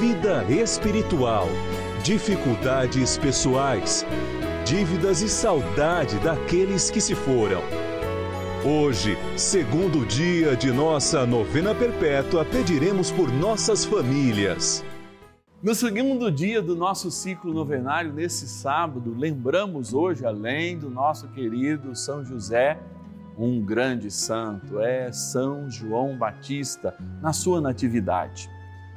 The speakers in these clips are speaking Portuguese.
vida espiritual, dificuldades pessoais, dívidas e saudade daqueles que se foram. Hoje, segundo dia de nossa novena perpétua, pediremos por nossas famílias. No segundo dia do nosso ciclo novenário, nesse sábado, lembramos hoje, além do nosso querido São José, um grande santo, é São João Batista, na sua natividade.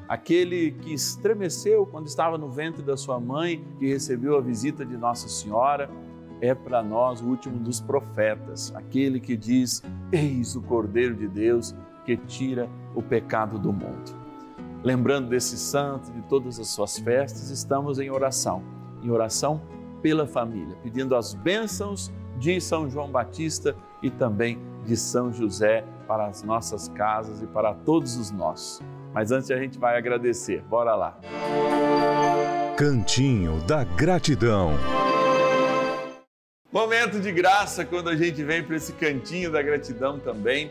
Aquele que estremeceu quando estava no ventre da sua mãe, que recebeu a visita de Nossa Senhora, é para nós o último dos profetas, aquele que diz: Eis o Cordeiro de Deus que tira o pecado do mundo. Lembrando desse santo, de todas as suas festas, estamos em oração, em oração pela família, pedindo as bênçãos de São João Batista e também de São José para as nossas casas e para todos os nossos. Mas antes a gente vai agradecer, bora lá. Cantinho da Gratidão. Momento de graça quando a gente vem para esse cantinho da gratidão também.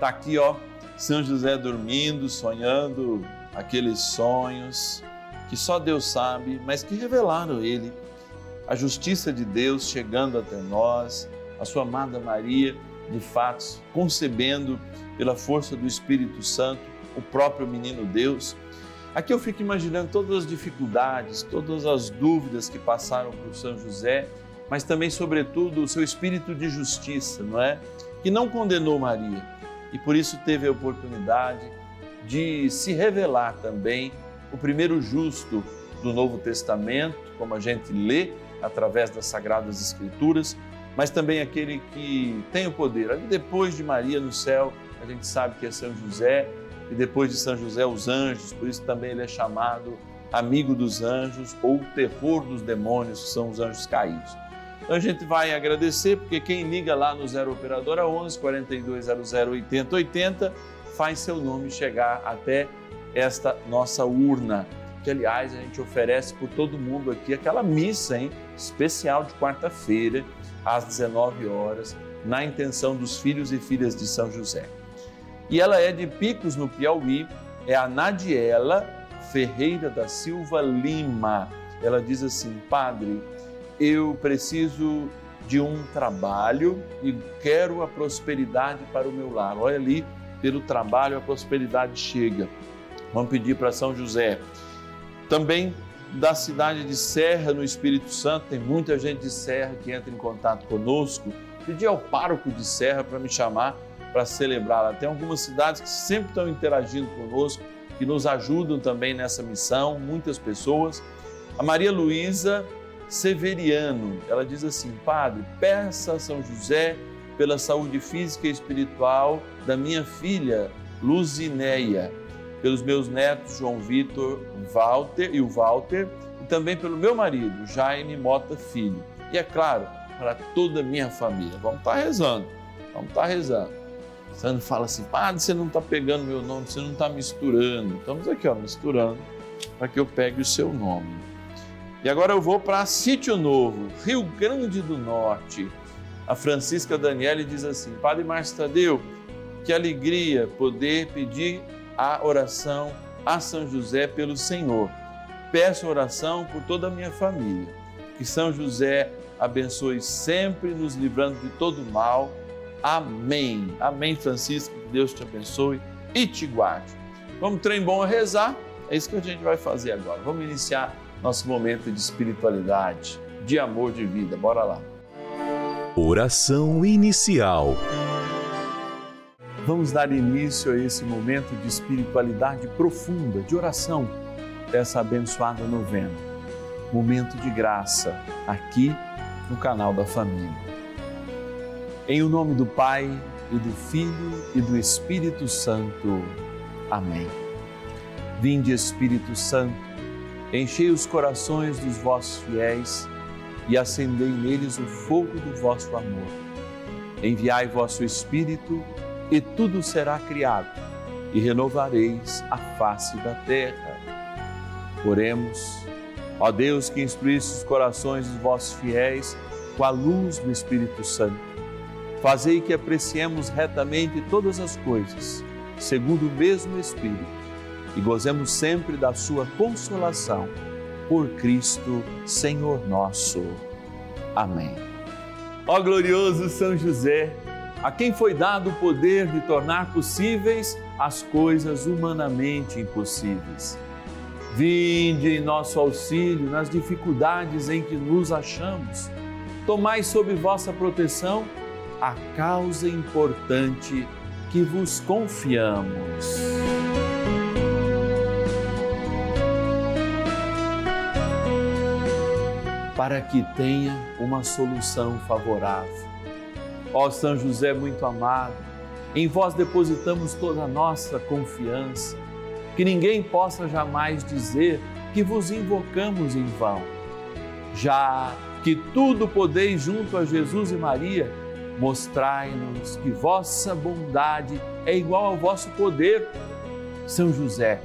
Tá aqui, ó, São José dormindo, sonhando aqueles sonhos que só Deus sabe, mas que revelaram ele. A justiça de Deus chegando até nós, a sua amada Maria, de fato, concebendo pela força do Espírito Santo o próprio menino Deus. Aqui eu fico imaginando todas as dificuldades, todas as dúvidas que passaram por São José, mas também, sobretudo, o seu espírito de justiça, não é? Que não condenou Maria e por isso teve a oportunidade de se revelar também o primeiro justo do Novo Testamento, como a gente lê através das Sagradas Escrituras, mas também aquele que tem o poder. Depois de Maria no céu, a gente sabe que é São José, e depois de São José, os anjos, por isso também ele é chamado amigo dos anjos ou terror dos demônios, que são os anjos caídos. Então a gente vai agradecer, porque quem liga lá no Zero Operadora 11 4200 8080 faz seu nome chegar até esta nossa urna, que aliás a gente oferece por todo mundo aqui aquela missa, hein, especial de quarta-feira, às 19 horas, na intenção dos filhos e filhas de São José. E ela é de Picos, no Piauí, é a Nadiela Ferreira da Silva Lima. Ela diz assim: Padre, eu preciso de um trabalho e quero a prosperidade para o meu lar. Olha ali, pelo trabalho a prosperidade chega. Vamos pedir para São José. Também da cidade de Serra, no Espírito Santo, tem muita gente de Serra que entra em contato conosco. Pedi ao pároco de Serra para me chamar para celebrar lá. Tem algumas cidades que sempre estão interagindo conosco, que nos ajudam também nessa missão, muitas pessoas. A Maria Luísa Severiano, ela diz assim: Padre, peça a São José pela saúde física e espiritual da minha filha Luzineia, pelos meus netos João Vitor, Walter e o Walter, e também pelo meu marido Jaime Mota Filho. E é claro, para toda a minha família. Vamos estar rezando, vamos estar rezando. Não fala assim, padre, você não está pegando meu nome, você não está misturando. Estamos aqui, ó, misturando, para que eu pegue o seu nome. E agora eu vou para Sítio Novo, Rio Grande do Norte. A Francisca Daniele diz assim: Padre Márcio Tadeu, Que alegria poder pedir a oração a São José pelo Senhor. Peço oração por toda a minha família. Que São José abençoe sempre, nos livrando de todo mal. Amém. Amém, Francisco. Que Deus te abençoe e te guarde. Vamos, trem bom a rezar? É isso que a gente vai fazer agora. Vamos iniciar nosso momento de espiritualidade, de amor de vida. Bora lá. Oração inicial. Vamos dar início a esse momento de espiritualidade profunda, de oração, dessa abençoada novena. Momento de graça, aqui no canal da família. Em o nome do Pai, e do Filho, e do Espírito Santo. Amém. Vinde, Espírito Santo, enchei os corações dos vossos fiéis e acendei neles o fogo do vosso amor. Enviai vosso Espírito, e tudo será criado, e renovareis a face da terra. Oremos, ó Deus que instruísse os corações dos vossos fiéis com a luz do Espírito Santo. Fazei que apreciemos retamente todas as coisas, segundo o mesmo Espírito, e gozemos sempre da sua consolação. Por Cristo, Senhor nosso. Amém. Ó glorioso São José, a quem foi dado o poder de tornar possíveis as coisas humanamente impossíveis. Vinde em nosso auxílio nas dificuldades em que nos achamos. Tomai sob vossa proteção a causa importante que vos confiamos. Para que tenha uma solução favorável Ó São José muito amado, em vós depositamos toda a nossa confiança, que ninguém possa jamais dizer que vos invocamos em vão. Já que tudo podeis junto a Jesus e Maria, mostrai-nos que vossa bondade é igual ao vosso poder. São José,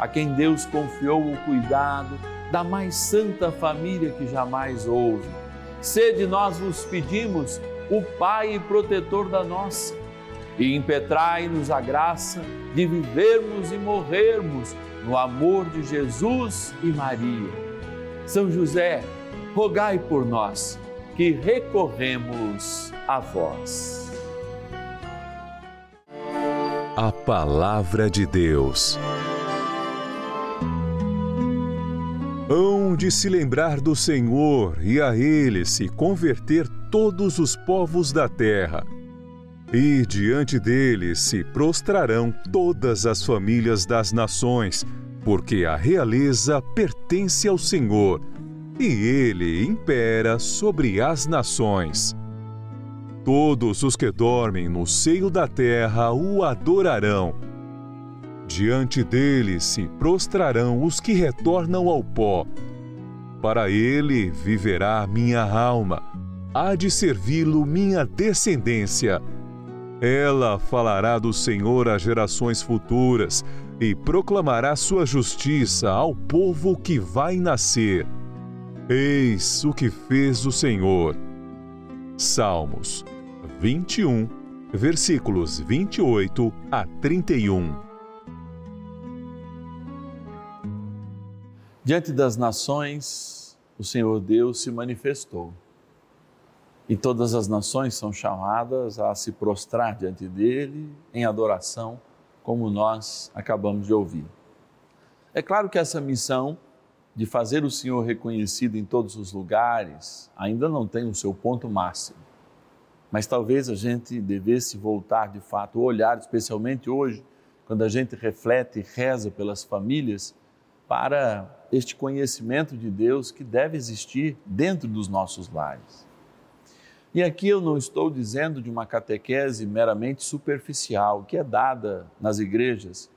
a quem Deus confiou o cuidado da mais santa família que jamais houve, sede nós vos pedimos o Pai e protetor da nossa, e impetrai-nos a graça de vivermos e morrermos no amor de Jesus e Maria. São José, rogai por nós que recorremos a vós. A Palavra de Deus. Hão de se lembrar do Senhor e a Ele se converter todos os povos da terra. E diante dele se prostrarão todas as famílias das nações, porque a realeza pertence ao Senhor, e ele impera sobre as nações. Todos os que dormem no seio da terra o adorarão. Diante dele se prostrarão os que retornam ao pó. Para ele viverá minha alma há de servi-lo minha descendência. Ela falará do Senhor às gerações futuras e proclamará sua justiça ao povo que vai nascer. Eis o que fez o Senhor. Salmos 21, versículos 28 a 31. Diante das nações, o Senhor Deus se manifestou e todas as nações são chamadas a se prostrar diante dele em adoração, como nós acabamos de ouvir. É claro que essa missão de fazer o Senhor reconhecido em todos os lugares ainda não tem o seu ponto máximo. Mas talvez a gente devesse voltar de fato, olhar especialmente hoje, quando a gente reflete e reza pelas famílias, para este conhecimento de Deus que deve existir dentro dos nossos lares. E aqui eu não estou dizendo de uma catequese meramente superficial, que é dada nas igrejas,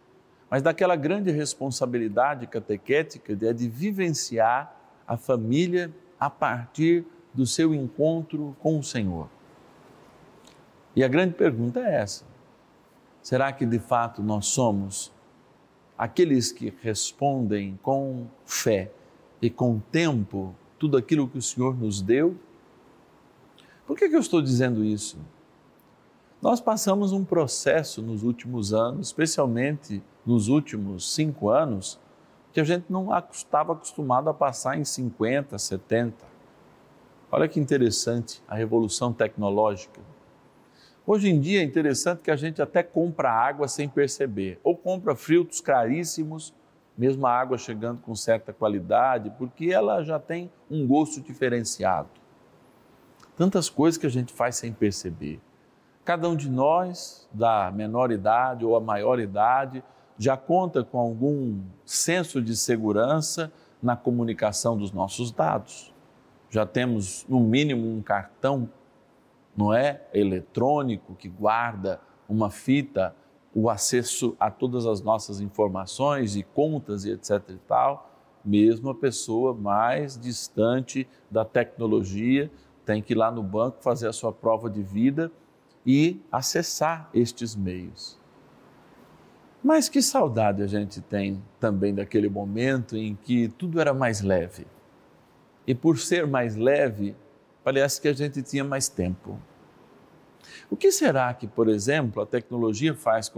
mas daquela grande responsabilidade catequética de, é de vivenciar a família a partir do seu encontro com o Senhor. E a grande pergunta é essa: será que de fato nós somos aqueles que respondem com fé e com tempo tudo aquilo que o Senhor nos deu? Por que, que eu estou dizendo isso? Nós passamos um processo nos últimos anos, especialmente nos últimos cinco anos, que a gente não estava acostumado a passar em 50, 70. Olha que interessante a revolução tecnológica. Hoje em dia é interessante que a gente até compra água sem perceber, ou compra filtros caríssimos, mesmo a água chegando com certa qualidade, porque ela já tem um gosto diferenciado. Tantas coisas que a gente faz sem perceber. Cada um de nós, da menor idade ou a maior idade, já conta com algum senso de segurança na comunicação dos nossos dados. Já temos, no mínimo, um cartão, não é? Eletrônico que guarda uma fita, o acesso a todas as nossas informações e contas e etc e tal. Mesmo a pessoa mais distante da tecnologia tem que ir lá no banco fazer a sua prova de vida e acessar estes meios. Mas que saudade a gente tem também daquele momento em que tudo era mais leve. E por ser mais leve, parece que a gente tinha mais tempo. O que será que, por exemplo, a tecnologia faz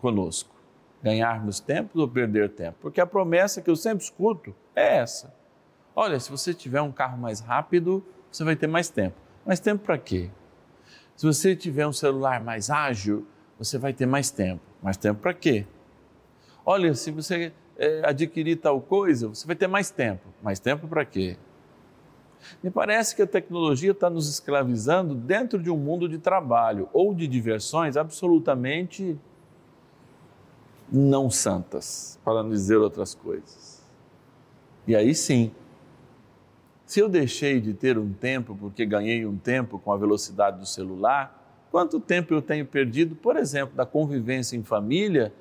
conosco? Ganharmos tempo ou perder tempo? Porque a promessa que eu sempre escuto é essa. Olha, se você tiver um carro mais rápido, você vai ter mais tempo. Mais tempo para quê? Se você tiver um celular mais ágil, você vai ter mais tempo. Mais tempo para quê? Olha, se você é, adquirir tal coisa, você vai ter mais tempo. Mais tempo para quê? Me parece que a tecnologia está nos escravizando dentro de um mundo de trabalho ou de diversões absolutamente não santas, para não dizer outras coisas. E aí sim, se eu deixei de ter um tempo porque ganhei um tempo com a velocidade do celular, Quanto tempo eu tenho perdido, por exemplo, da convivência em família,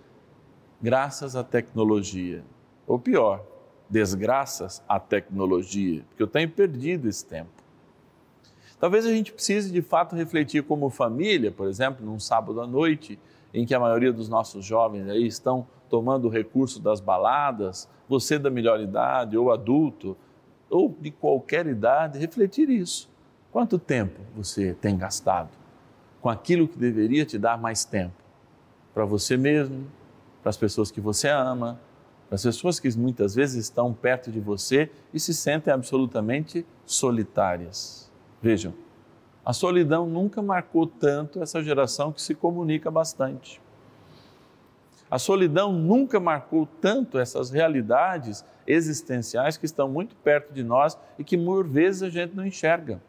graças à tecnologia? Ou pior, desgraças à tecnologia, porque eu tenho perdido esse tempo. Talvez a gente precise de fato refletir como família, por exemplo, num sábado à noite, em que a maioria dos nossos jovens aí estão tomando o recurso das baladas, você da melhor idade ou adulto, ou de qualquer idade, refletir isso. Quanto tempo você tem gastado? com aquilo que deveria te dar mais tempo para você mesmo, para as pessoas que você ama, para as pessoas que muitas vezes estão perto de você e se sentem absolutamente solitárias. Vejam, a solidão nunca marcou tanto essa geração que se comunica bastante. A solidão nunca marcou tanto essas realidades existenciais que estão muito perto de nós e que por vezes a gente não enxerga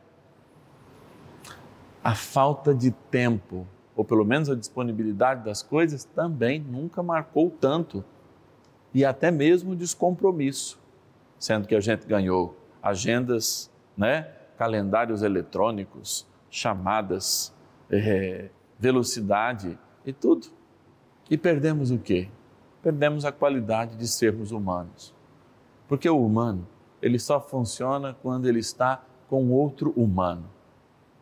a falta de tempo, ou pelo menos a disponibilidade das coisas, também nunca marcou tanto. E até mesmo descompromisso, sendo que a gente ganhou agendas, né, calendários eletrônicos, chamadas, é, velocidade e tudo. E perdemos o quê? Perdemos a qualidade de sermos humanos. Porque o humano, ele só funciona quando ele está com outro humano.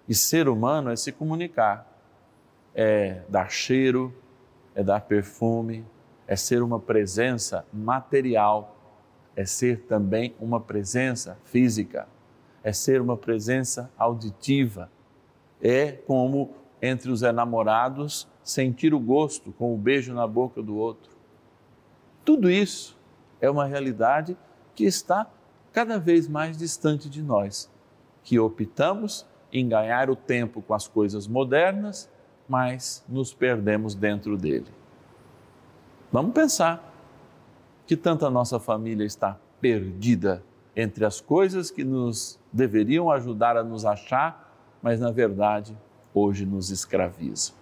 E ser humano é se comunicar, é dar cheiro, é dar perfume, é ser uma presença material, é ser também uma presença física, é ser uma presença auditiva, é como entre os enamorados sentir o gosto com o beijo na boca do outro. Tudo isso é uma realidade que está cada vez mais distante de nós, que optamos em ganhar o tempo com as coisas modernas, mas nos perdemos dentro dele. Vamos pensar que tanta nossa família está perdida entre as coisas que nos deveriam ajudar a nos achar, mas na verdade hoje nos escravizam.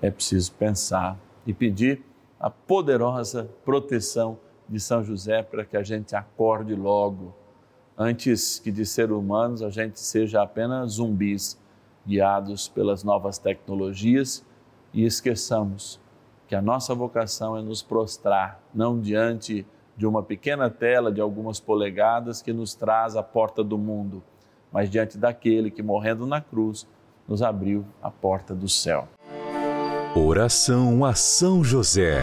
É preciso pensar e pedir a poderosa proteção de São José para que a gente acorde logo antes que de ser humanos a gente seja apenas zumbis guiados pelas novas tecnologias e esqueçamos que a nossa vocação é nos prostrar, não diante de uma pequena tela de algumas polegadas que nos traz à porta do mundo, mas diante daquele que morrendo na cruz nos abriu a porta do céu. Oração a São José.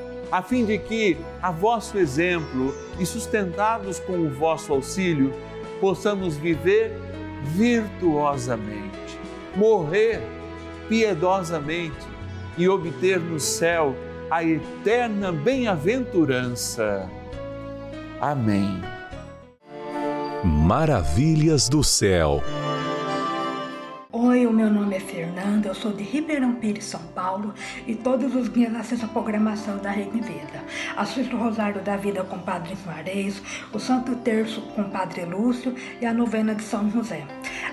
a fim de que, a vosso exemplo e sustentados com o vosso auxílio, possamos viver virtuosamente, morrer piedosamente e obter no céu a eterna bem-aventurança. Amém. Maravilhas do céu. Fernanda, eu sou de Ribeirão Pires, São Paulo e todos os dias assisto a programação da Rede Vida. Assisto o Rosário da Vida com Padre Juarez, o Santo Terço com Padre Lúcio e a novena de São José.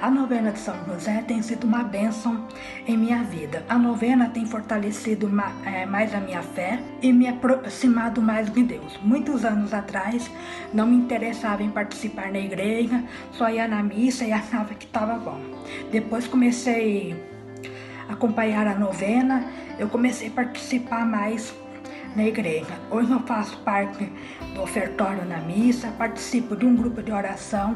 A novena de São José tem sido uma bênção em minha vida. A novena tem fortalecido é, mais a minha fé e me aproximado mais de Deus. Muitos anos atrás não me interessava em participar na igreja, só ia na missa e achava que estava bom. Depois comecei acompanhar a novena, eu comecei a participar mais na igreja. Hoje eu faço parte do ofertório na missa, participo de um grupo de oração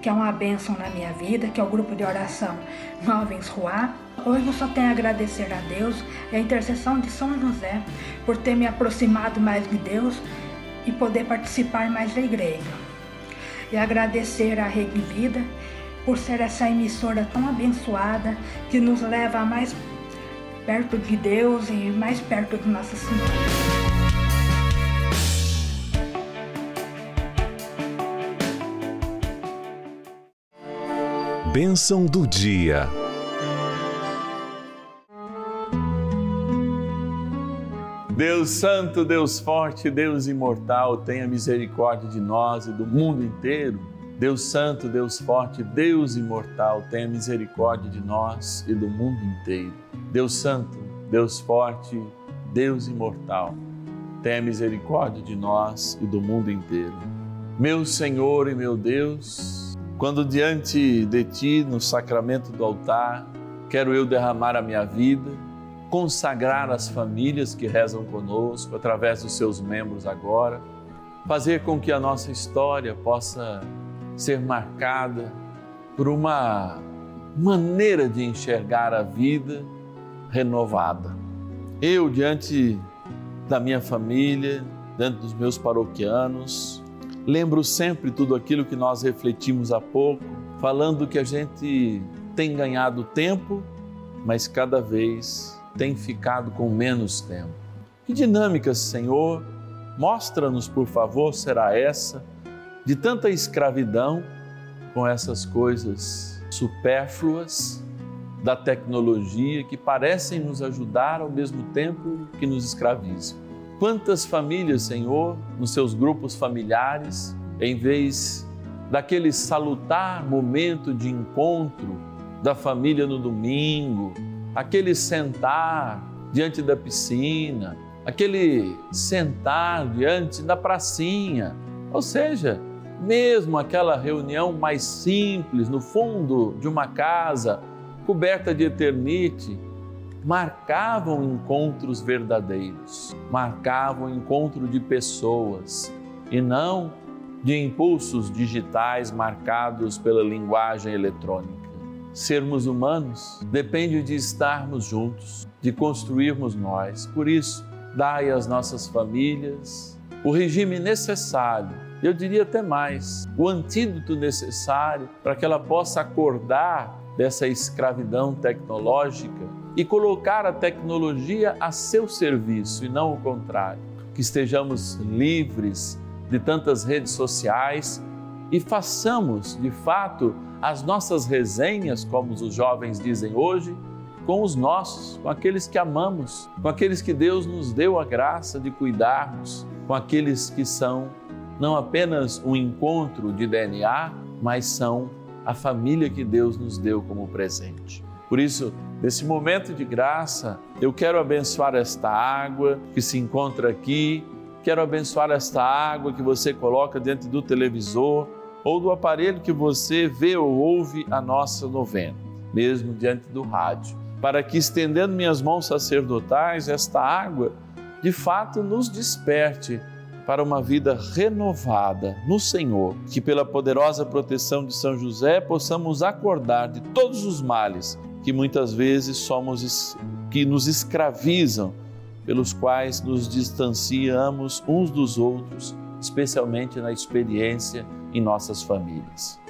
que é uma bênção na minha vida, que é o grupo de oração Jovens Ruá. Hoje eu só tenho a agradecer a Deus e a intercessão de São José por ter me aproximado mais de Deus e poder participar mais da igreja. E agradecer a Rede Vida por ser essa emissora tão abençoada que nos leva mais perto de Deus e mais perto de Nossa Senhora. Bênção do dia. Deus Santo, Deus Forte, Deus Imortal, tenha misericórdia de nós e do mundo inteiro. Deus Santo, Deus Forte, Deus Imortal, tenha misericórdia de nós e do mundo inteiro. Deus Santo, Deus Forte, Deus Imortal, tenha misericórdia de nós e do mundo inteiro. Meu Senhor e meu Deus, quando diante de Ti, no sacramento do altar, quero eu derramar a minha vida, consagrar as famílias que rezam conosco através dos seus membros agora, fazer com que a nossa história possa ser marcada por uma maneira de enxergar a vida renovada. Eu, diante da minha família, diante dos meus paroquianos, Lembro sempre tudo aquilo que nós refletimos há pouco, falando que a gente tem ganhado tempo, mas cada vez tem ficado com menos tempo. Que dinâmica, Senhor, mostra-nos, por favor, será essa de tanta escravidão com essas coisas supérfluas da tecnologia que parecem nos ajudar ao mesmo tempo que nos escravizam. Quantas famílias, Senhor, nos seus grupos familiares, em vez daquele salutar momento de encontro da família no domingo, aquele sentar diante da piscina, aquele sentar diante da pracinha, ou seja, mesmo aquela reunião mais simples no fundo de uma casa coberta de eternite, marcavam encontros verdadeiros, marcavam encontro de pessoas e não de impulsos digitais marcados pela linguagem eletrônica. Sermos humanos depende de estarmos juntos, de construirmos nós. Por isso, dai às nossas famílias o regime necessário, eu diria até mais, o antídoto necessário para que ela possa acordar dessa escravidão tecnológica e colocar a tecnologia a seu serviço e não o contrário. Que estejamos livres de tantas redes sociais e façamos, de fato, as nossas resenhas, como os jovens dizem hoje, com os nossos, com aqueles que amamos, com aqueles que Deus nos deu a graça de cuidarmos, com aqueles que são não apenas um encontro de DNA, mas são a família que Deus nos deu como presente. Por isso, nesse momento de graça, eu quero abençoar esta água que se encontra aqui, quero abençoar esta água que você coloca dentro do televisor ou do aparelho que você vê ou ouve a nossa novena, mesmo diante do rádio para que, estendendo minhas mãos sacerdotais, esta água de fato nos desperte para uma vida renovada no Senhor, que pela poderosa proteção de São José possamos acordar de todos os males que muitas vezes somos que nos escravizam, pelos quais nos distanciamos uns dos outros, especialmente na experiência em nossas famílias.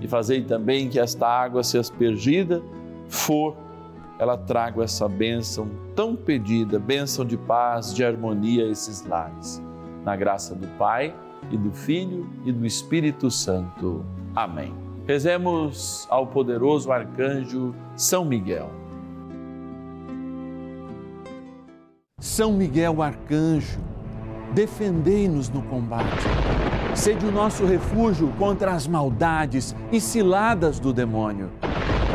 E fazei também que esta água se aspergida for ela traga essa bênção tão pedida, bênção de paz, de harmonia a esses lares. Na graça do Pai e do Filho e do Espírito Santo. Amém. Rezemos ao poderoso arcanjo São Miguel. São Miguel arcanjo, defendei-nos no combate. Sede o nosso refúgio contra as maldades e ciladas do demônio.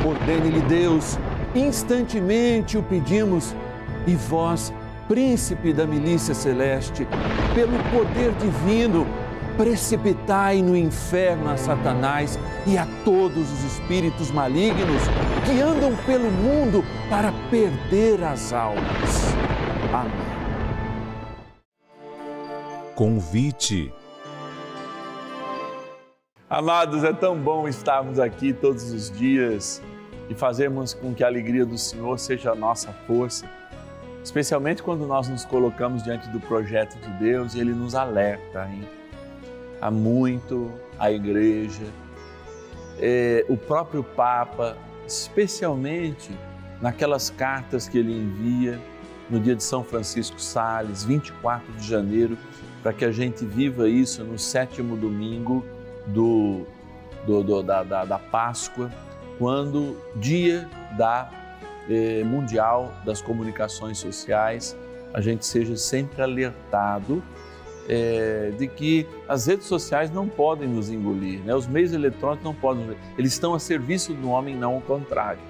Ordene-lhe Deus instantemente o pedimos, e vós, príncipe da milícia celeste, pelo poder divino, precipitai no inferno a Satanás e a todos os espíritos malignos que andam pelo mundo para perder as almas. Amém. Convite. Amados, é tão bom estarmos aqui todos os dias e fazermos com que a alegria do Senhor seja a nossa força, especialmente quando nós nos colocamos diante do projeto de Deus e Ele nos alerta hein? há muito a igreja, é, o próprio Papa, especialmente naquelas cartas que ele envia no dia de São Francisco Sales, 24 de janeiro, para que a gente viva isso no sétimo domingo do, do, do da, da, da Páscoa quando dia da eh, Mundial das Comunicações Sociais, a gente seja sempre alertado eh, de que as redes sociais não podem nos engolir, né? os meios eletrônicos não podem, eles estão a serviço do homem, não o contrário.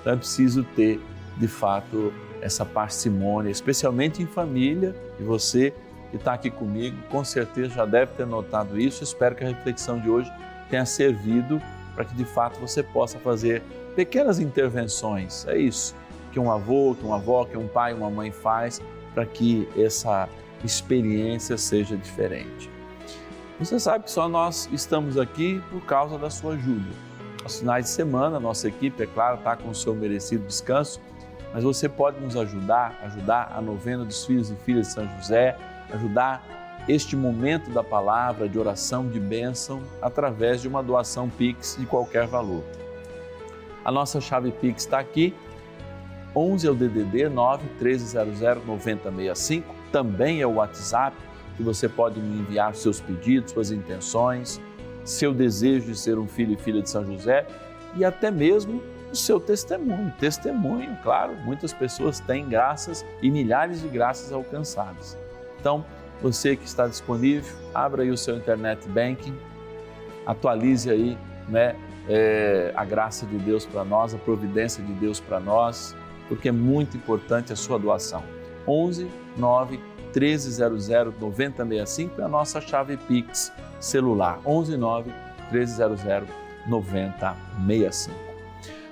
Então é preciso ter, de fato, essa parcimônia, especialmente em família, e você que está aqui comigo, com certeza já deve ter notado isso. Espero que a reflexão de hoje tenha servido para que de fato você possa fazer pequenas intervenções. É isso que um avô, que uma avó, que um pai, uma mãe faz para que essa experiência seja diferente. Você sabe que só nós estamos aqui por causa da sua ajuda. Aos finais de semana, nossa equipe, é claro, está com o seu merecido descanso, mas você pode nos ajudar, ajudar a novena dos filhos e filhas de São José, ajudar este momento da palavra, de oração, de bênção, através de uma doação Pix de qualquer valor. A nossa chave Pix está aqui, 11 é o DDD 9 1300 9065, também é o WhatsApp que você pode me enviar seus pedidos, suas intenções, seu desejo de ser um filho e filha de São José e até mesmo o seu testemunho. Testemunho, claro, muitas pessoas têm graças e milhares de graças alcançadas. Então, você que está disponível, abra aí o seu internet banking, atualize aí, né, é, a graça de Deus para nós, a providência de Deus para nós, porque é muito importante a sua doação. 11 9 1300 9065 é a nossa chave Pix celular. 11 9 1300 9065.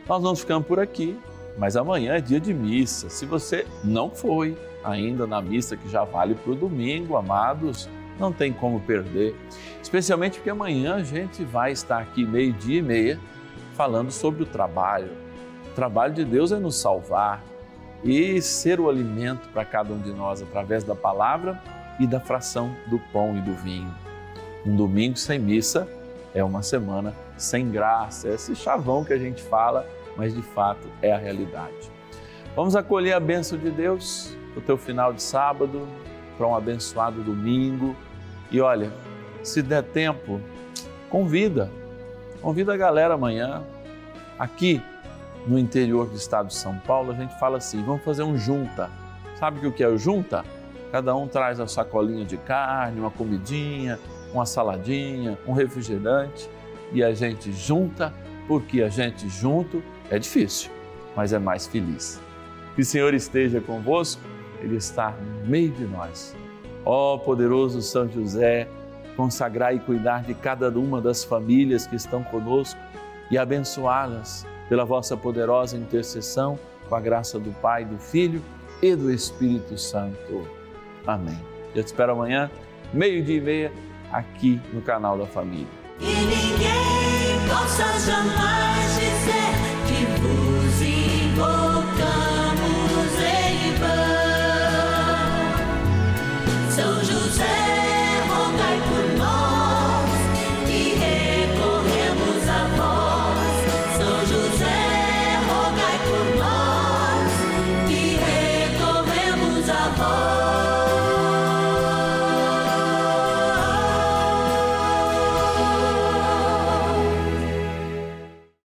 Nós vamos ficando por aqui, mas amanhã é dia de missa. Se você não foi, ainda na missa que já vale para o domingo, amados, não tem como perder. Especialmente porque amanhã a gente vai estar aqui meio-dia e meia falando sobre o trabalho. O trabalho de Deus é nos salvar. e ser o alimento para cada um de nós através da palavra e da fração do pão e do vinho. Um domingo sem missa é uma semana sem graça, é esse chavão que a gente fala, mas de fato é a realidade. Vamos acolher a bênção de Deus o teu final de sábado, para um abençoado domingo. E olha, se der tempo, convida, convida a galera amanhã. Aqui no interior do estado de São Paulo, a gente fala assim: vamos fazer um junta. Sabe o que é o junta? Cada um traz a sacolinha de carne, uma comidinha, uma saladinha, um refrigerante e a gente junta, porque a gente junto é difícil, mas é mais feliz. Que o Senhor esteja convosco, Ele está no meio de nós. Ó poderoso São José, consagrar e cuidar de cada uma das famílias que estão conosco e abençoá-las pela vossa poderosa intercessão, com a graça do Pai, do Filho e do Espírito Santo. Amém. Eu te espero amanhã, meio-dia e meia, aqui no canal da Família.